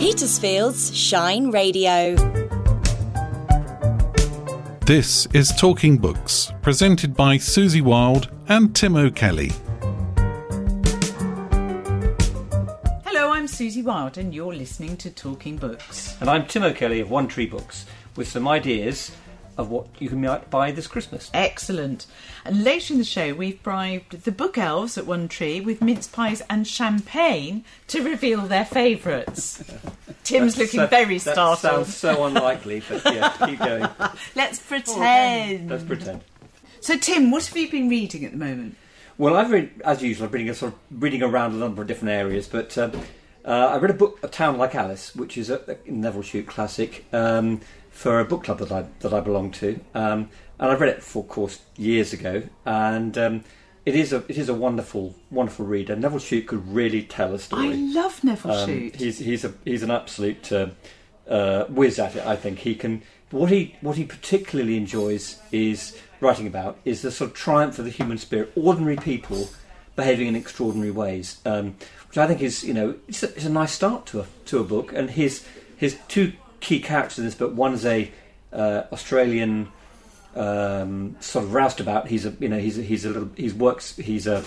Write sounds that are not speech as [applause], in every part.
Petersfield's Shine Radio. This is Talking Books, presented by Susie Wild and Tim O'Kelly. Hello, I'm Susie Wild, and you're listening to Talking Books. And I'm Tim O'Kelly of One Tree Books with some ideas of what you can buy this Christmas. Excellent. And later in the show, we've bribed the book elves at One Tree with mince pies and champagne to reveal their favourites. [laughs] Tim's That's looking so- very that sounds so unlikely, but yeah, keep going. [laughs] Let's pretend. Let's pretend. So, Tim, what have you been reading at the moment? Well, I've read, as usual, I'm reading, a sort of reading around a number of different areas, but um, uh, I read a book, A Town Like Alice, which is a, a Nevil Shute classic um, for a book club that I that I belong to, um, and I've read it for of course years ago, and um, it is a it is a wonderful wonderful read, and Nevil Shute could really tell a story. I love Nevil Um, Shute. He's he's a he's an absolute uh, uh, whiz at it. I think he can. What he what he particularly enjoys is writing about is the sort of triumph of the human spirit. Ordinary people behaving in extraordinary ways, um, which I think is you know it's a, it's a nice start to a to a book. And his his two key characters in this book. One is a uh, Australian um, sort of roustabout. He's a you know he's a, he's a little he's works he's a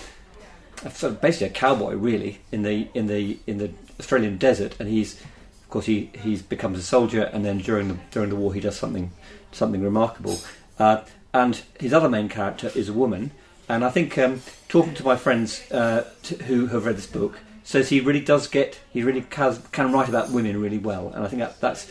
a sort of basically a cowboy really in the in the in the Australian desert, and he's of course he he's becomes a soldier, and then during the during the war he does something something remarkable. Uh, and his other main character is a woman, and I think um, talking to my friends uh, t- who have read this book says he really does get he really can, can write about women really well, and I think that that's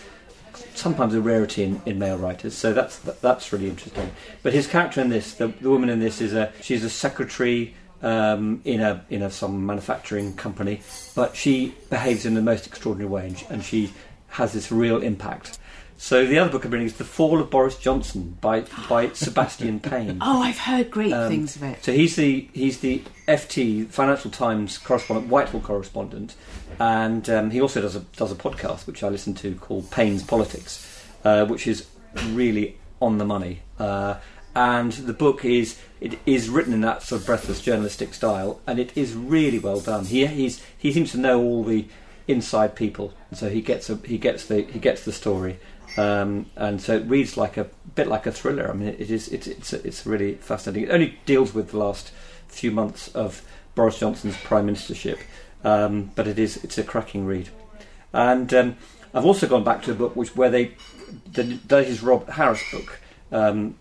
sometimes a rarity in, in male writers. So that's that, that's really interesting. But his character in this, the, the woman in this, is a she's a secretary um, in a in a some manufacturing company, but she behaves in the most extraordinary way, and she, and she has this real impact. So the other book I'm reading is The Fall of Boris Johnson by by [laughs] Sebastian Payne. Oh, I've heard great Um, things of it. So he's the he's the FT Financial Times correspondent, Whitehall correspondent, and um, he also does a does a podcast which I listen to called Payne's Politics, uh, which is really on the money. Uh, and the book is it is written in that sort of breathless journalistic style, and it is really well done. He he's he seems to know all the inside people, so he gets a, he gets the he gets the story. Um, and so it reads like a bit like a thriller. I mean, it is it's it's it's really fascinating. It only deals with the last few months of Boris Johnson's prime ministership, um, but it is it's a cracking read. And um, I've also gone back to a book which where they the, that is Rob Harris book, um,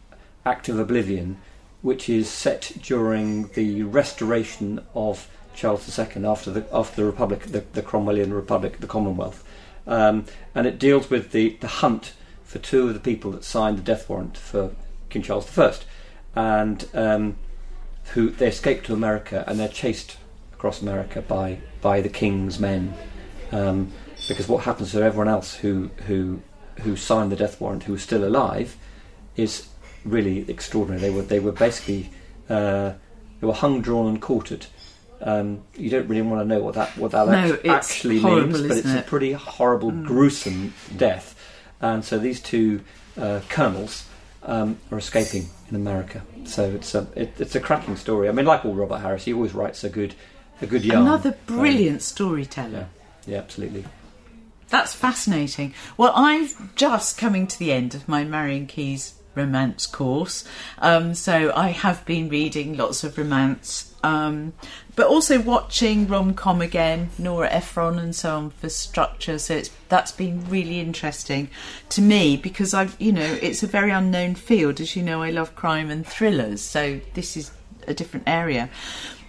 Act of Oblivion, which is set during the restoration of Charles II after the after the Republic, the, the Cromwellian Republic, the Commonwealth, um, and it deals with the, the hunt for two of the people that signed the death warrant for King Charles I, and um, who they escape to America and they're chased across America by by the king's men, um, because what happens to everyone else who who who signed the death warrant who is still alive is really extraordinary. They were they were basically uh, they were hung, drawn, and quartered. Um, you don't really want to know what that what that No, actually horrible, means, but it's it? a pretty horrible, gruesome death. And so these two uh, colonels um, are escaping in America. So it's a it, it's a cracking story. I mean, like all Robert Harris, he always writes a good a good yarn. Another Um, brilliant storyteller. yeah, yeah, absolutely. That's fascinating. Well, I'm just coming to the end of my Marian Keyes romance course, um, so I have been reading lots of romance, um, but also watching rom com again, Nora Ephron and so on for structure. So it's that's been really interesting to me because I've you know it's a very unknown field. As you know, I love crime and thrillers, so this is a different area.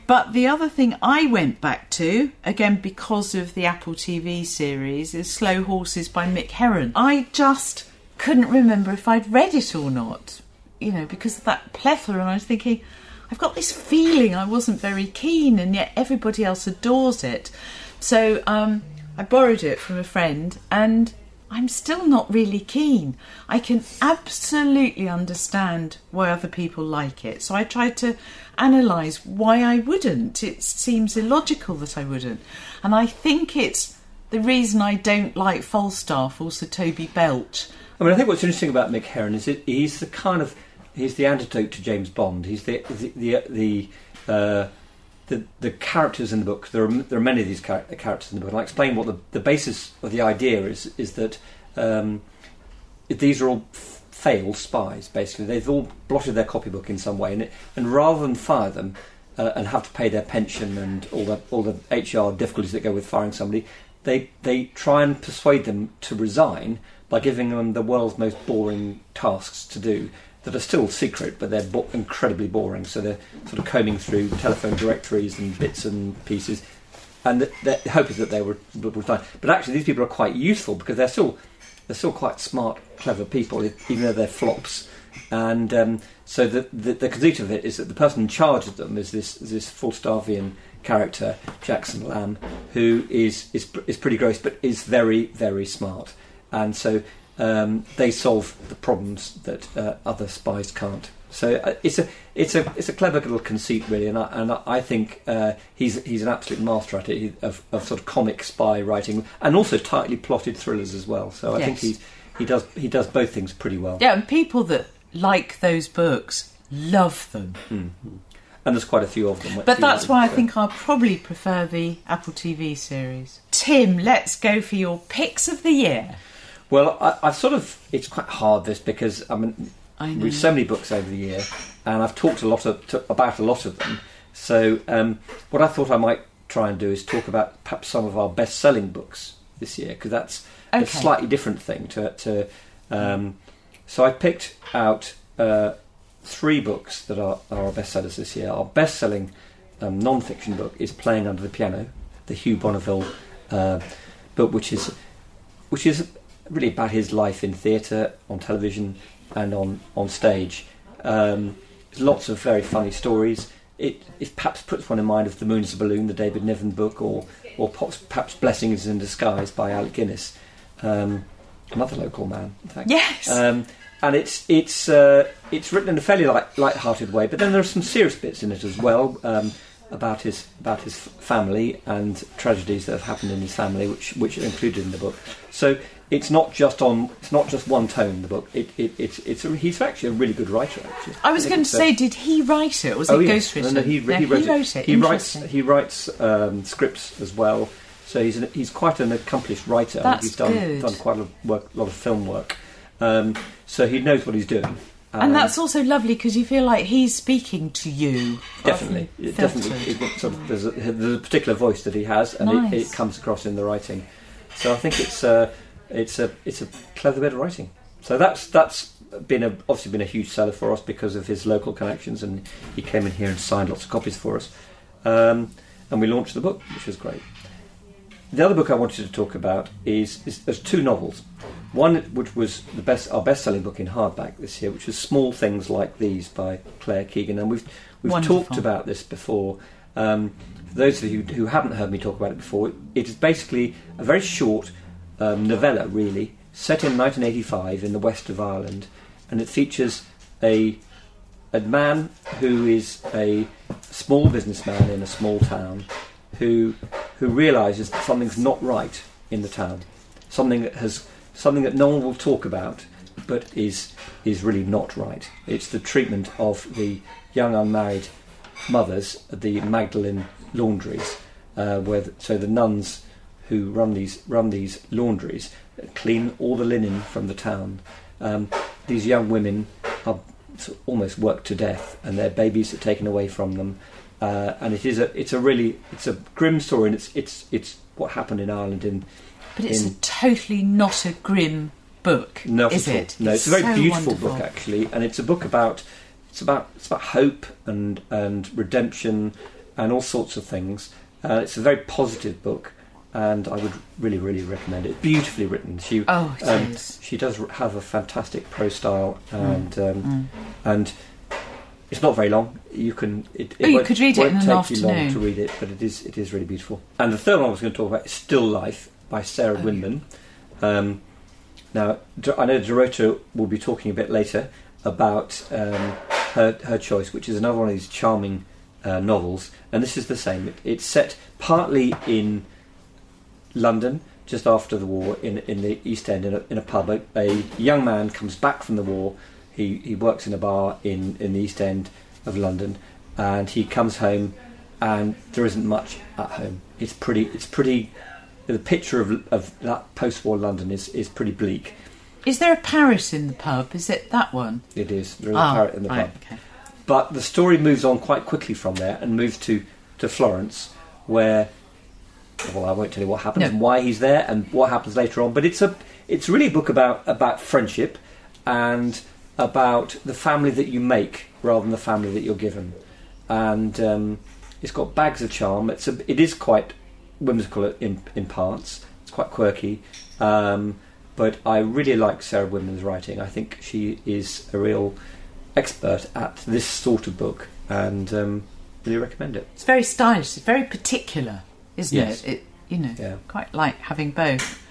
But the other thing I went back to, again because of the Apple TV series, is Slow Horses by Mick Herron. I just couldn't remember if I'd read it or not, you know, because of that plethora. And I was thinking, I've got this feeling I wasn't very keen, and yet everybody else adores it. So um, I borrowed it from a friend, and I'm still not really keen. I can absolutely understand why other people like it. So I tried to analyse why I wouldn't. It seems illogical that I wouldn't. And I think it's the reason I don't like Falstaff, also Toby Belch. I mean, I think what's interesting about Mick Herron is it, he's the kind of he's the antidote to James Bond. He's the the the the, uh, the the characters in the book. There are there are many of these char- characters in the book, and I explain what the the basis of the idea is. Is that um, these are all failed spies. Basically, they've all blotted their copybook in some way, and it, and rather than fire them. Uh, and have to pay their pension and all the all the HR difficulties that go with firing somebody. They they try and persuade them to resign by giving them the world's most boring tasks to do that are still secret, but they're bo- incredibly boring. So they're sort of combing through telephone directories and bits and pieces, and the, the hope is that they will resign. But actually, these people are quite useful because they're still they're still quite smart, clever people, even though they're flops. And um, so the, the the conceit of it is that the person in charge of them is this this Falstaffian character, Jackson Lamb, who is is is pretty gross, but is very very smart. And so um, they solve the problems that uh, other spies can't. So uh, it's a it's a it's a clever little conceit really, and I, and I think uh, he's he's an absolute master at it of, of sort of comic spy writing and also tightly plotted thrillers as well. So I Yes. think he's he does he does both things pretty well. Yeah, and people that like those books love them. And there's quite a few of them. But that's why I so- think I'll probably prefer the Apple TV series. Tim, let's go for your picks of the year. Well, I, I've sort of it's quite hard this because I mean I read so many books over the year, and I've talked a lot of, to, about a lot of them. So um, what I thought I might try and do is talk about perhaps some of our best-selling books this year because that's a slightly different thing to. to um, so I picked out uh, three books that are, are our bestsellers this year. Our best-selling um, non-fiction book is Playing Under the Piano, the Hugh Bonneville uh, book, which is which is really about his life in theatre, on television, and on on stage. Um, there's lots of very funny stories. It, it perhaps puts one in mind of The Moon's a Balloon, the David Niven book, or or perhaps, perhaps Blessings in Disguise by Alec Guinness, um, another local man, in fact. Yes. Um, and it's it's uh, it's written in a fairly light, light-hearted way, but then there are some serious bits in it as well um, about his about his family and tragedies that have happened in his family, which which are included in the book. So it's not just on it's not just one tone. The book it, it, it's it's a, he's actually a really good writer. Actually, I was think going to say, did he write it? or Was oh it yes, ghostwritten? no, no, he, No, he, wrote, wrote it. He writes he writes um, scripts as well. So he's an, he's quite an accomplished writer. I That's he's done good. done quite a lot of work, lot of film work. Um, so he knows what he's doing. and Um, that's also lovely because you feel like he's speaking to you. definitely, it definitely. It, sort of, there's, a, there's a particular voice that he has, and it, Nice. it comes across in the writing. So I think it's a, it's a, it's a clever bit of writing. So that's that's been a, obviously been a huge seller for us because of his local connections, and he came in here and signed lots of copies for us, um, and we launched the book, which was great. The other book I wanted to talk about is, is there's two novels. One which was the best our best-selling book in hardback this year, which was Small Things Like These by Claire Keegan, and we've we've Wonderful. talked about this before. Um, for those of you who haven't heard me talk about it before, it is basically a very short um, novella, really, set in 1985 in the west of Ireland, and it features a a man who is a small businessman in a small town who who realizes that something's not right in the town, something that has something that no one will talk about, but is is really not right. It's the treatment of the young unmarried mothers at the Magdalene laundries, uh, where the, so the nuns who run these run these laundries clean all the linen from the town. Um, these young women are almost worked to death, and their babies are taken away from them. Uh, and it is a it's a really it's a grim story, and it's it's it's what happened in Ireland in But it's in- a totally not a grim book, not is it? No, it's, a very so beautiful wonderful. book actually, and it's a book about it's about it's about hope and and redemption and all sorts of things. Uh, it's a very positive book, and I would really really recommend it. Beautifully written. She Oh, it um, she does have a fantastic prose style, and um, Mm. and it's not very long. You can it, Oh, you could read it won't in an take you long to read it, but it is it is really beautiful. And the third one I was going to talk about is Still Life by Sarah Winman. Um, now I know Dorota will be talking a bit later about um, her her choice, which is another one of these charming uh, novels, and this is the same. It, it's set partly in London just after the war in in the East End in a, in a pub. A, a young man comes back from the war. He he works in a bar in in the East End of London, and he comes home and there isn't much at home. It's pretty. It's pretty. The picture of, of that post-war London is, is pretty bleak. Is there a parrot in the pub? Is it that one? It is. There is Ah, a parrot in the right, pub. okay. But the story moves on quite quickly from there and moves to, to Florence, where well, I won't tell you what happens No. and why he's there and what happens later on. But it's a it's really a book about about friendship and about the family that you make rather than the family that you're given. And um, it's got bags of charm. It's a, it is quite whimsical in in parts. It's quite quirky. Um, but I really like Sarah Winman's writing. I think she is a real expert at this sort of book, and um, really recommend it. It's very stylish. It's very particular, isn't Yes. it? It you know, Yeah. quite like having both.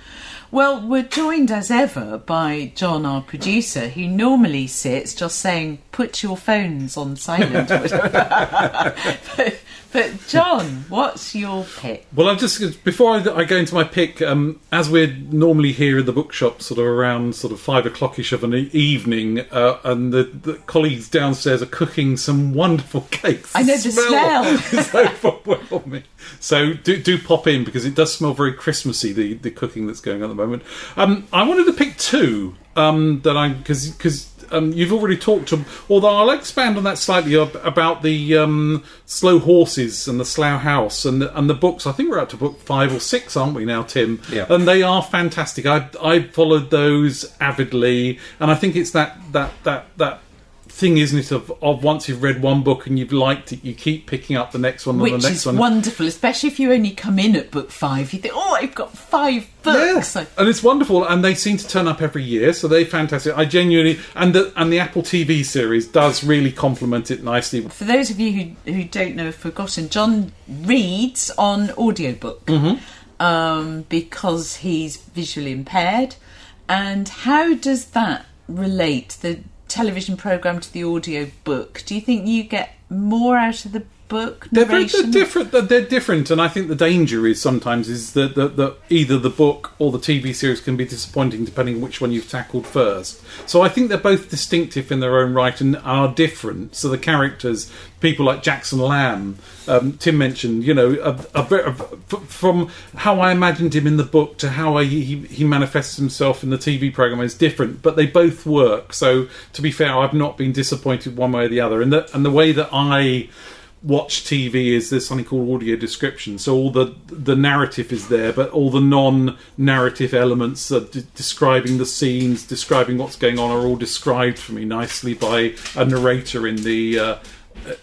Well, we're joined as ever by John, our producer, who normally sits just saying, "Put your phones on silent." [laughs] but, but John, what's your pick? Well, I'm just before I, I go into my pick. Um, as we're normally here in the bookshop, sort of around sort of five o'clockish of an evening, uh, and the, the colleagues downstairs are cooking some wonderful [laughs] cakes. I know the smell. is [laughs] overwhelming. So do do pop in because it does smell very Christmassy. The the cooking that's going on at the moment. Um, I wanted to pick two um, that I because because. Um, you've already talked to, although I'll expand on that slightly about the um, slow horses and the Slough House and the, and the books. I think we're up to book five or six, aren't we now, Tim? Yeah. And they are fantastic. I I followed those avidly, and I think it's that that that that thing, isn't it? Of, of once you've read one book and you've liked it, you keep picking up the next one and Which the next is one. wonderful, especially if you only come in at book five. You think, "Oh, I've got five books." Yeah. And it's wonderful, and they seem to turn up every year, so they're fantastic. I genuinely and the and the Apple TV series does really complement it nicely. For those of you who, who don't know, have forgotten, John reads on audiobook um, because he's visually impaired. And how does that relate, the television programme to the audio book? Do you think you get more out of the book They're, very, they're different. They're, they're different, and I think the danger is sometimes is that, that, that either the book or the TV series can be disappointing depending on which one you've tackled first. So I think they're both distinctive in their own right and are different. So the characters, people like Jackson Lamb, um, Tim mentioned, you know, a, a, from how I imagined him in the book to how I, he, he manifests himself in the TV program is different, but they both work. So to be fair, I've not been disappointed one way or the other, and the and the way that I watch TV is there's something called audio description. So all the the narrative is there, but all the non-narrative elements, d- describing the scenes, describing what's going on, are all described for me nicely by a narrator in the. Uh,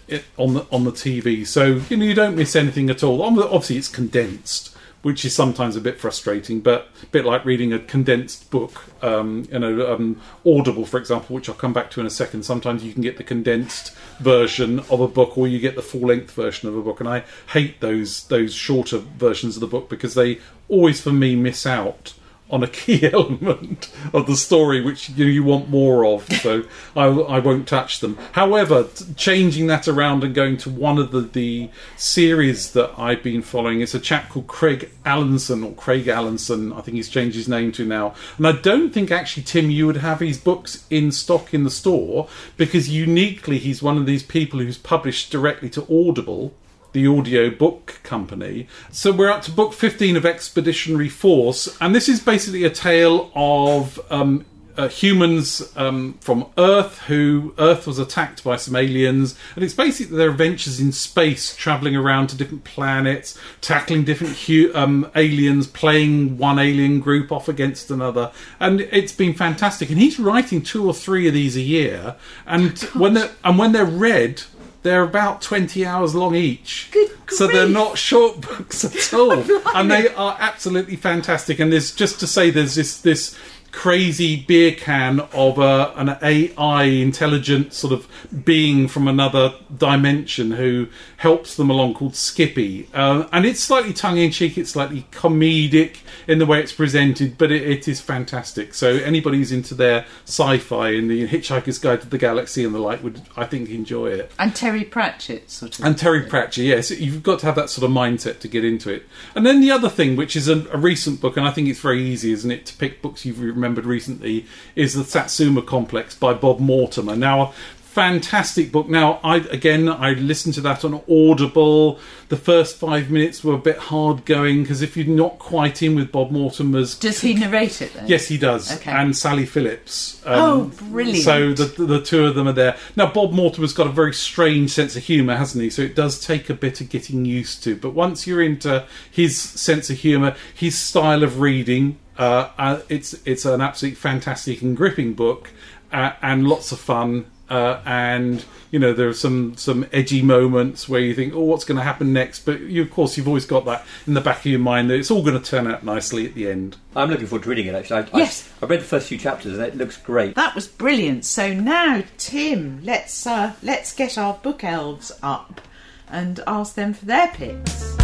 it, on the on the TV, so you know you don't miss anything at all. Obviously, it's condensed, which is sometimes a bit frustrating, but a bit like reading a condensed book. Um, you know, um, Audible, for example, which I'll come back to in a second. Sometimes you can get the condensed version of a book, or you get the full length version of a book, and I hate those those shorter versions of the book because they always, for me, miss out on a key [laughs] element of the story which you, you want more of [laughs] so I, I won't touch them. However changing that around and going to one of the, the series that I've been following is a chap called Craig Alanson or Craig Alanson I think he's changed his name to now. And I don't think actually Tim you would have his books in stock in the store because uniquely he's one of these people who's published directly to Audible the audio book company. So we're up to book 15 of Expeditionary Force, and this is basically a tale of um, uh, humans um, from Earth who Earth was attacked by some aliens, and it's basically their adventures in space, traveling around to different planets, tackling different hu- um, aliens, playing one alien group off against another, and it's been fantastic. And he's writing two or three of these a year, and when they're and when they're read. They're about 20 hours long each. Good so they're not short books at [laughs] all. and they are absolutely fantastic. And there's just to say there's this this crazy beer can of a, an AI intelligent sort of being from another dimension who helps them along called Skippy. Uh, and it's slightly tongue in cheek, it's slightly comedic in the way it's presented, but it, it is fantastic. So anybody who's into their sci-fi and the Hitchhiker's Guide to the Galaxy and the like would, I think, enjoy it. And Terry Pratchett, sort of. And Terry Pratchett, yes, you've got to have that sort of mindset to get into it. And then the other thing, which is a, a recent book, and I think it's very easy, isn't it, to pick books you've remembered recently, is the Satsuma Complex by Bob Mortimer. Now, fantastic book. Now, I again, I listened to that on Audible. The first five minutes were a bit hard going because if you're not quite in with Bob Mortimer's Does he narrate it then? Yes, he does, Okay. and Sally Phillips. Um, Oh, brilliant. So the the two of them are there now. Bob Mortimer's got a very strange sense of humour, hasn't he? So it does take a bit of getting used to. But once you're into his sense of humour, his style of reading, uh, uh, it's it's an absolutely fantastic and gripping book, uh, and lots of fun. Uh, and you know there are some some edgy moments where you think, oh, what's going to happen next? But you, of course, you've always got that in the back of your mind that it's all going to turn out nicely at the end. I'm looking forward to reading it. Actually, I, Yes. I, I read the first few chapters and it looks great. That was brilliant. So now, Tim, let's uh, let's get our book elves up and ask them for their picks.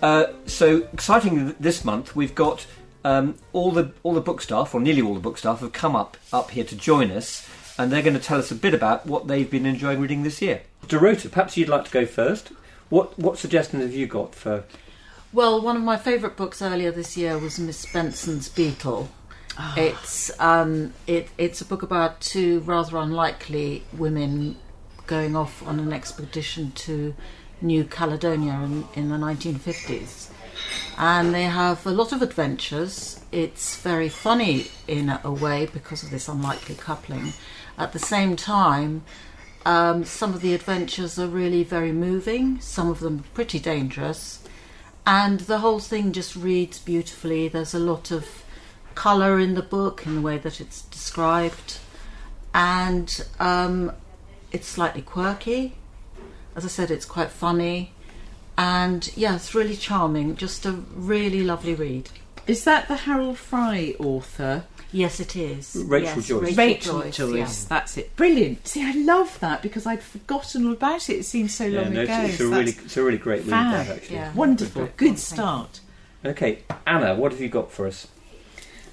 Uh, so exciting this month we've got um, all the all the book staff or nearly all the book staff have come up up here to join us and they're going to tell us a bit about what they've been enjoying reading this year. Dorota, perhaps you'd like to go first. What what suggestions have you got for? Well, one of my favourite books earlier this year was Miss Benson's Beetle. It's um, it, it's a book about two rather unlikely women going off on an expedition to New Caledonia in, in the 1950s. And they have a lot of adventures. It's very funny in a way because of this unlikely coupling. At the same time, um, some of the adventures are really very moving, some of them pretty dangerous and the whole thing just reads beautifully. There's a lot of colour in the book in the way that it's described, and um, it's slightly quirky. As I said, it's quite funny, and yeah, it's really charming. Just a really lovely read. Is that the Harold Fry author? Yes, it is. Rachel yes, Joyce. Rachel Joyce. Joyce. yeah. That's it. Brilliant. See, I love that because I'd forgotten all about it. It seems so long no, ago. it's, it's a really it's a really great read that actually. Yeah. wonderful. Thank Good start. Okay, Anna, what have you got for us?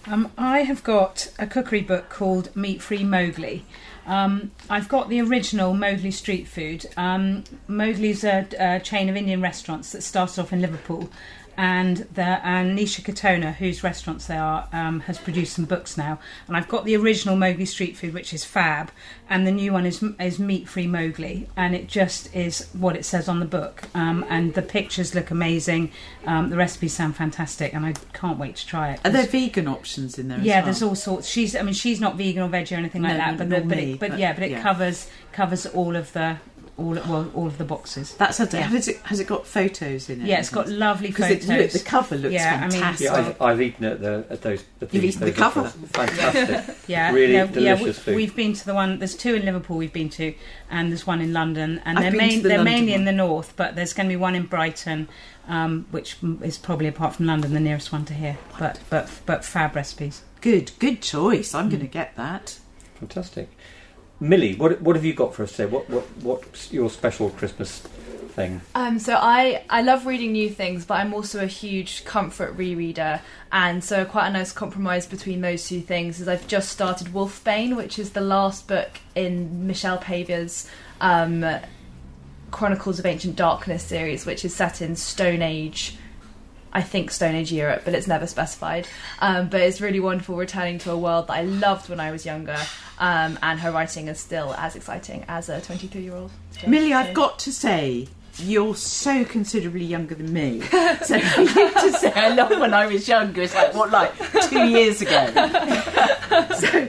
Um, I have got a cookery book called Meat Free Mowgli. Um, I've got the original Mowgli Street Food. Um, Mowgli's a, a chain of Indian restaurants that started off in Liverpool, and the and Nisha Katona, whose restaurants they are, um, has produced some books now. And I've got the original Mowgli Street Food, which is fab, and the new one is is Meat Free Mowgli, and it just is what it says on the book. Um, and the pictures look amazing, um, the recipes sound fantastic, and I can't wait to try it. Are there vegan options in there? Yeah, as well? there's all sorts. She's, I mean, she's not vegan or veggie or anything like No, that, but the, but, it, but but yeah, but it yeah. covers covers all of the all well, all of the boxes. That's a, Yeah. has it has it got photos in it? Yeah, it's got lovely photos. it, look, the cover looks Yeah, I mean- fantastic. Yeah, I've, I've eaten at the at those. At You've eaten the cover? Fantastic. [laughs] yeah, really yeah, delicious we, food. We've been to the one. There's two in Liverpool. We've been to, and there's one in London. And I've they're been to main, the they're London mainly one. in the north, but there's going to be one in Brighton, um, which is probably apart from London the nearest one to here. But but but fab recipes. Good, good choice. Mm. I'm going to get that. Fantastic. Millie, what what have you got for us today? What what what's your special Christmas thing? Um, so I, I love reading new things, but I'm also a huge comfort rereader, and so quite a nice compromise between those two things is I've just started Wolfbane, which is the last book in Michelle Paver's um, Chronicles of Ancient Darkness series, which is set in Stone Age. I think Stone Age Europe, but it's never specified. Um, but it's really wonderful returning to a world that I loved when I was younger, um, and her writing is still as exciting as a 23 year old. Millie, I've got to say, you're so considerably younger than me. [laughs] So for [laughs] you to say I love when I was younger, it's like, what, like two years ago? [laughs] so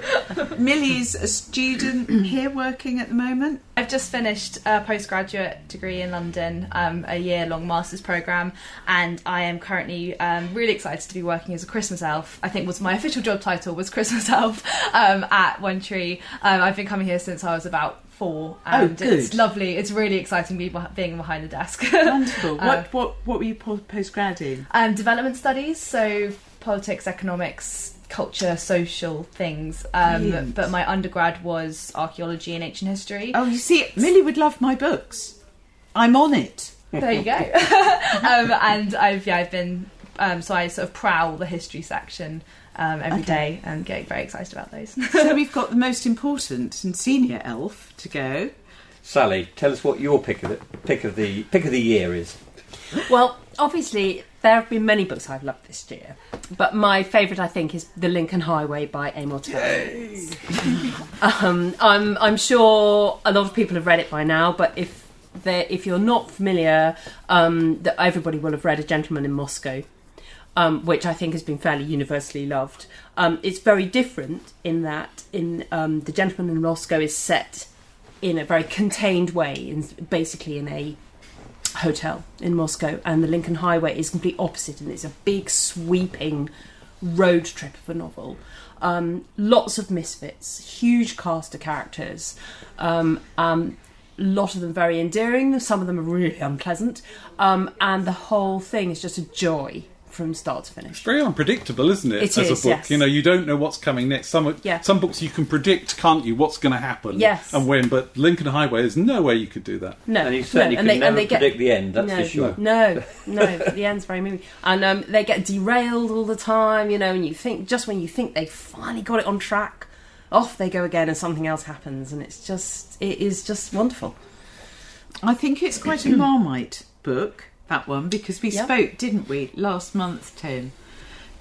Millie's a student here working at the moment. I've just finished a postgraduate degree in London, um, a year long master's programme, and I am currently um, really excited to be working as a Christmas elf. I think was my official job title was Christmas [laughs] elf um, at One Tree. Um, I've been coming here since I was about four, and Oh, it's lovely. It's really exciting be- being behind the desk. [laughs] Wonderful. Uh, what, what, what were you po- postgrad in? um, development studies, so politics, economics, culture, social things. Um, Brilliant. but my undergrad was archaeology and ancient history. Oh, you see, Millie would love my books. I'm on it. There you go. [laughs] um, and I've yeah, I've been um, so I sort of prowl the history section um, every Okay. day and get very excited about those. [laughs] so we've got the most important and senior elf to go. Sally, tell us what your pick of the pick of the pick of the year is. Well, obviously, there have been many books I've loved this year, but my favourite I think is The Lincoln Highway by Amor Towles. [laughs] um, I'm I'm sure a lot of people have read it by now, but if if you're not familiar, um, that everybody will have read A Gentleman in Moscow. Um, which I think has been fairly universally loved. Um, it's very different in that in um, The Gentleman in Moscow is set in a very contained way, in, basically in a hotel in Moscow, and the Lincoln Highway is complete opposite, and it's a big sweeping road trip of a novel. Um, lots of misfits, huge cast of characters, um, um, lot of them very endearing. Some of them are really unpleasant, um, and the whole thing is just a joy from start to finish. It's very unpredictable, isn't it? It as is, a book, yes. you know, you don't know what's coming next. Some Yeah. some books you can predict, can't you? What's going to happen? Yes. and when. But Lincoln Highway, there's no way you could do that. No, And you certainly no, can never predict the end, that's no, for sure. No, no, [laughs] the end's very moving, and um, they get derailed all the time. You know, and you think just when you think they finally got it on track, off they go again, and something else happens, and it's just it is just wonderful. I think it's quite a [clears throat] Marmite book, that one, because we Yeah. spoke, didn't we, last month, Tim,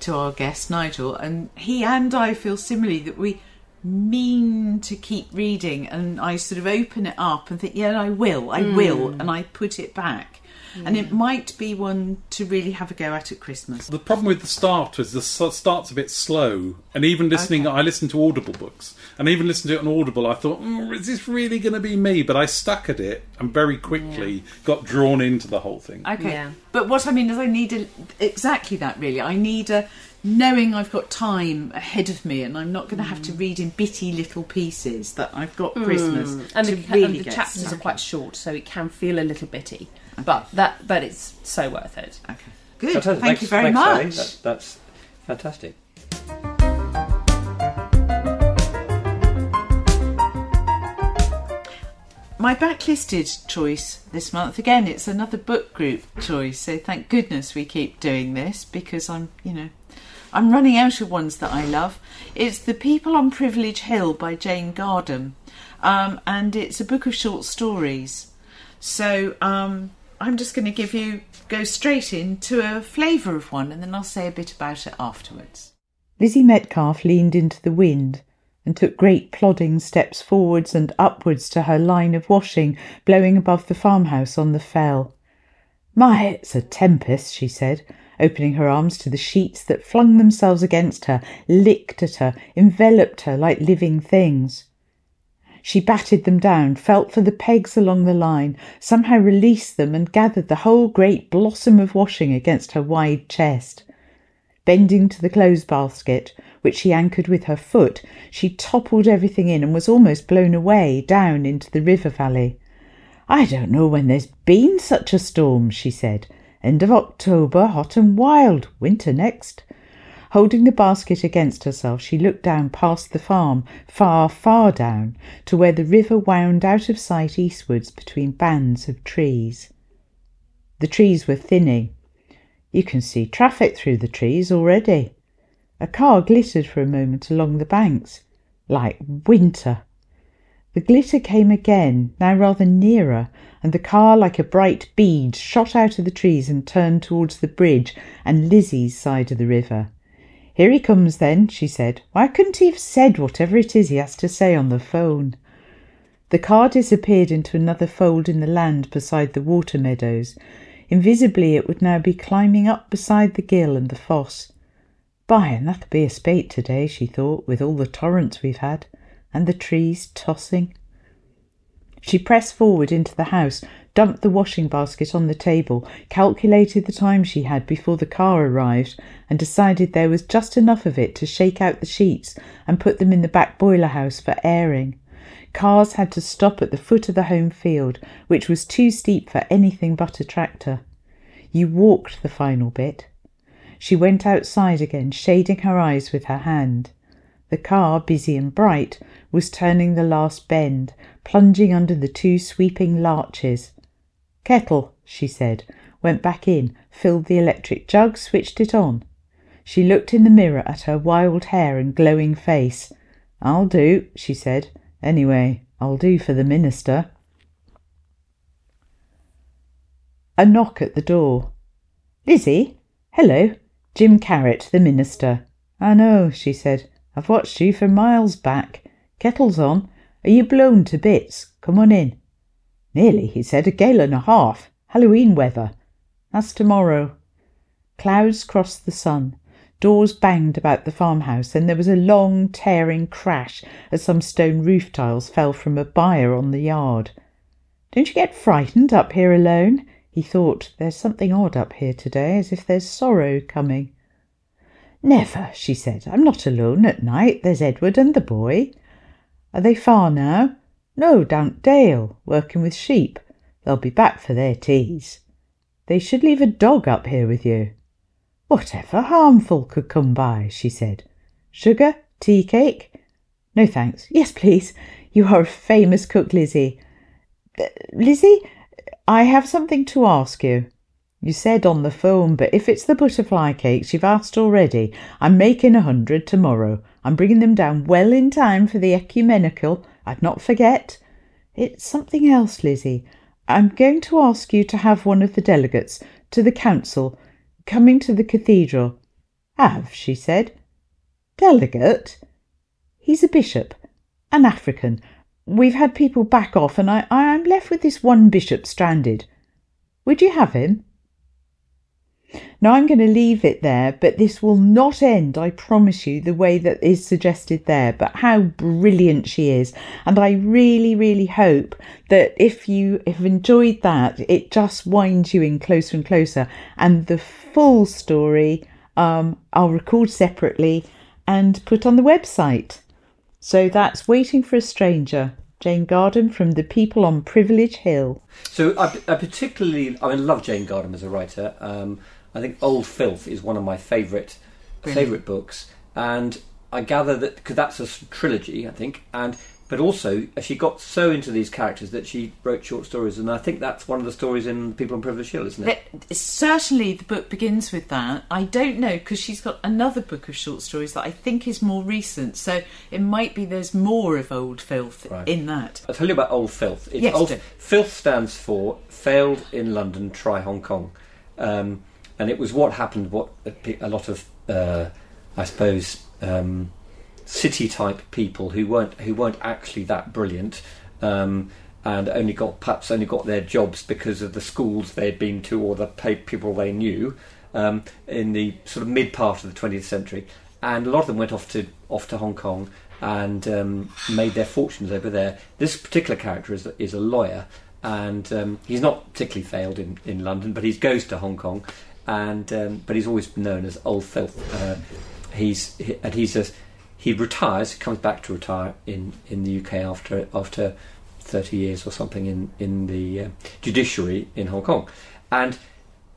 to our guest Nigel, and he and I feel similarly that we mean to keep reading, and I sort of open it up and think, yeah, I will, I hmm. will, and I put it back. And it hmm. might be one to really have a go at at Christmas. The problem with the start is the start's a bit slow, and even listening, Okay. I listen to Audible books, and even listening to it on Audible, I thought, mm, is this really going to be me? But I stuck at it and very quickly got drawn into the whole thing. Okay. Yeah. But what I mean is, I need a, exactly that. Really, I need a knowing I've got time ahead of me, and I'm not going to have to read in bitty little pieces. That I've got Christmas and to the, really and the get chapters stuck are quite short, so it can feel a little bitty, but that but it's so worth it. Okay. Good. Fantastic. Thank Thanks- you very much. That- that's fantastic. My backlisted choice this month again. It's another book group choice. So thank goodness we keep doing this because I'm, you know, I'm running out of ones that I love. It's The People on Privilege Hill by Jane Gardam, um, and it's a book of short stories. So um, I'm just going to give you go straight into a flavour of one, and then I'll say a bit about it afterwards. Lizzie Metcalf leaned into the wind and took great plodding steps forwards and upwards to her line of washing blowing above the farmhouse on the fell. My, it's a tempest, she said, opening her arms to the sheets that flung themselves against her, licked at her, enveloped her like living things. She batted them down, felt for the pegs along the line, somehow released them and gathered the whole great blossom of washing against her wide chest. Bending to the clothes basket, which she anchored with her foot, she toppled everything in and was almost blown away down into the river valley. I don't know when there's been such a storm, she said. End of October, hot and wild, winter next. Holding the basket against herself, she looked down past the farm, far, far down, to where the river wound out of sight eastwards between bands of trees. The trees were thinning. You can see traffic through the trees already. A car glittered for a moment along the banks, like winter. The glitter came again, now rather nearer, and the car, like a bright bead, shot out of the trees and turned towards the bridge and Lizzie's side of the river. Here he comes, then, she said. Why couldn't he have said whatever it is he has to say on the phone? The car disappeared into another fold in the land beside the water meadows. Invisibly, it would now be climbing up beside the gill and the foss. By, and that'll be a spate today, she thought, with all the torrents we've had, and the trees tossing. She pressed forward into the house, dumped the washing basket on the table, calculated the time she had before the car arrived, and decided there was just enough of it to shake out the sheets and put them in the back boiler house for airing. Cars had to stop at the foot of the home field, which was too steep for anything but a tractor. You walked the final bit. She went outside again, shading her eyes with her hand. The car, busy and bright, was turning the last bend, plunging under the two sweeping larches. Kettle, she said, went back in, filled the electric jug, switched it on. She looked in the mirror at her wild hair and glowing face. I'll do, she said. Anyway, I'll do for the minister. A knock at the door. Lizzie? Hello, Jim Carrot, the minister. I know, she said. I've watched you for miles back. Kettle's on. Are you blown to bits? Come on in. Nearly, he said. A gale and a half. Halloween weather. That's tomorrow. Clouds crossed the sun. Doors banged about the farmhouse, and there was a long, tearing crash as some stone roof tiles fell from a byre on the yard. Don't you get frightened up here alone? He thought, There's something odd up here today, as if there's sorrow coming. Never, she said. I'm not alone at night. There's Edward and the boy. Are they far now? No, down Dale, working with sheep. They'll be back for their teas. They should leave a dog up here with you. Whatever harmful could come by, she said. Sugar? Tea cake? No thanks. Yes, please. You are a famous cook, Lizzie. Uh, Lizzie, I have something to ask you. You said on the phone, but if it's the butterfly cakes you've asked already, I'm making a hundred tomorrow. I'm bringing them down well in time for the ecumenical. I'd not forget. It's something else, Lizzie. I'm going to ask you to have one of the delegates to the council coming to the cathedral. Have, she said. Delegate? He's a bishop, an African, We've had people back off, and I, I'm left with this one bishop stranded. Would you have him? Now I'm going to leave it there, but this will not end, I promise you, the way that is suggested there. But how brilliant she is. And I really, really hope that if you have enjoyed that, it just winds you in closer and closer. And the full story um, I'll record separately and put on the website. So that's Waiting for a Stranger, Jane Gardam from The People on Privilege Hill. So I, I particularly, I mean, love Jane Gardam as a writer. Um, I think Old Filth is one of my favourite favourite books, and I gather that because that's a trilogy, I think, and but also she got so into these characters that she wrote short stories, and I think that's one of the stories in People on Privilege Hill, isn't it? certainly, the book begins with that. I don't know because she's got another book of short stories that I think is more recent, so it might be there's more of Old Filth right. in that. I'll tell you about Old Filth. It's yes, Old, Filth stands for Failed in London, Try Hong Kong, um, and it was what happened. What a lot of, uh, I suppose. Um, city type people who weren't who weren't actually that brilliant um, and only got perhaps only got their jobs because of the schools they'd been to or the people they knew um, in the sort of mid part of the 20th century and a lot of them went off to off to Hong Kong and um, made their fortunes over there. This particular character is, is a lawyer and um, he's not particularly failed in, in London but he goes to Hong Kong and um, but he's always known as Old Filth. Uh, he's and he's a he retires, comes back to retire in, in the UK after after 30 years or something in in the uh, judiciary in Hong Kong, and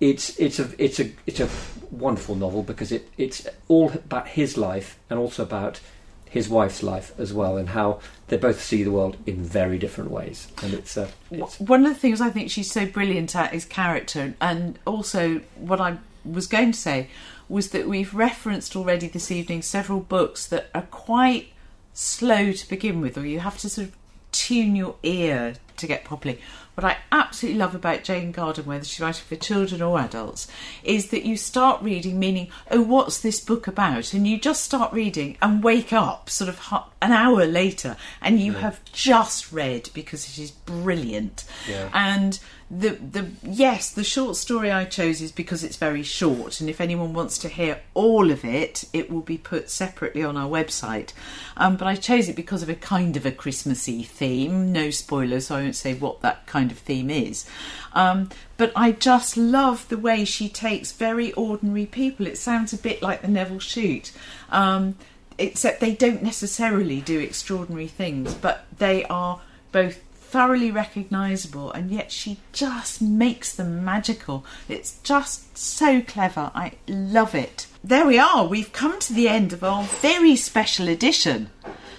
it's it's a it's a it's a wonderful novel because it it's all about his life and also about his wife's life as well and how they both see the world in very different ways. And it's, uh, it's one of the things i think she's so brilliant at is character. And also what i was going to say was that we've referenced already this evening several books that are quite slow to begin with, or you have to sort of tune your ear to get properly. What I absolutely love about Jane Gardam, whether she's writing for children or adults, is that you start reading, meaning, oh, what's this book about? And you just start reading and wake up sort of an hour later and you yeah. have just read because it is brilliant. Yeah. And the the yes, the short story I chose is because it's very short, and if anyone wants to hear all of it, it will be put separately on our website. Um, but I chose it because of a kind of a Christmassy theme. No spoilers, so I won't say what that kind of theme is. Um, but I just love the way she takes very ordinary people. It sounds a bit like the Nevil Shute. Um, except they don't necessarily do extraordinary things, but they are both thoroughly recognisable, and yet she just makes them magical. It's just so clever. I love it. There we are. We've come to the end of our very special edition.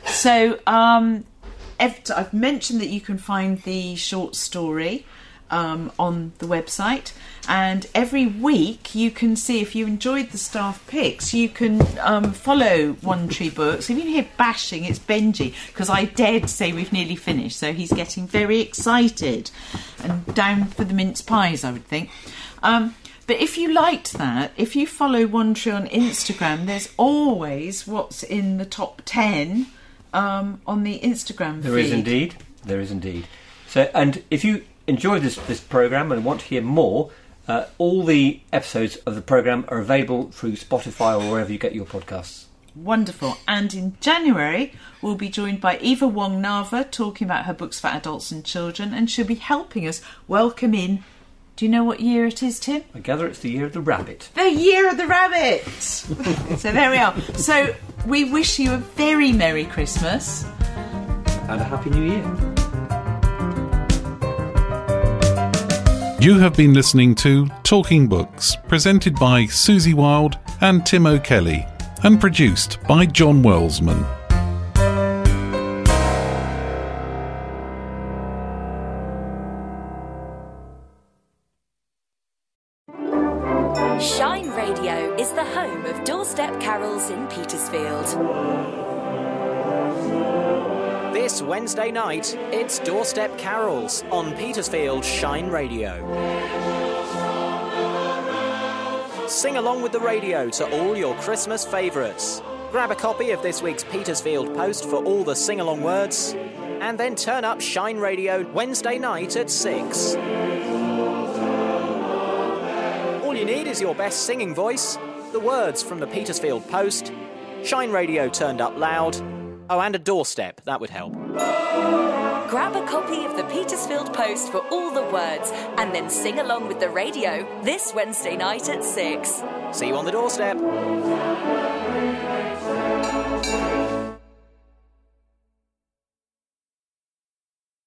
So, um, I've mentioned that you can find the short story um, on the website. And every week you can see if you enjoyed the staff picks, you can um, follow One Tree Books. If you hear bashing, it's Benji because I dared say we've nearly finished. So he's getting very excited and down for the mince pies, I would think. Um, But if you liked that, if you follow One Tree on Instagram, there's always what's in the top 10 um, on the Instagram There feed. is indeed. There is indeed. So, and if you enjoy this this program and want to hear more, uh, all the episodes of the program are available through Spotify or wherever you get your podcasts. Wonderful. And in January, we'll be joined by Eva Wong Nava talking about her books for adults and children, and she'll be helping us welcome in. Do you know what year it is, Tim? I gather it's the year of the rabbit. The year of the rabbit! [laughs] so there we are. So we wish you a very Merry Christmas. And a happy new year. You have been listening to Talking Books, presented by Susie Wild and Tim O'Kelly, and produced by John Wellsman. Shine Radio is the home of doorstep carols in Petersfield. This Wednesday night, it's Doorstep Carols on Petersfield Shine Radio. Sing along with the radio to all your Christmas favourites. Grab a copy of this week's Petersfield Post for all the sing along words, and then turn up Shine Radio Wednesday night at 6. All you need is your best singing voice, the words from the Petersfield Post, Shine Radio turned up loud, oh, and a doorstep, that would help. Grab a copy of the Petersfield Post for all the words and then sing along with the radio this Wednesday night at 6. See you on the doorstep.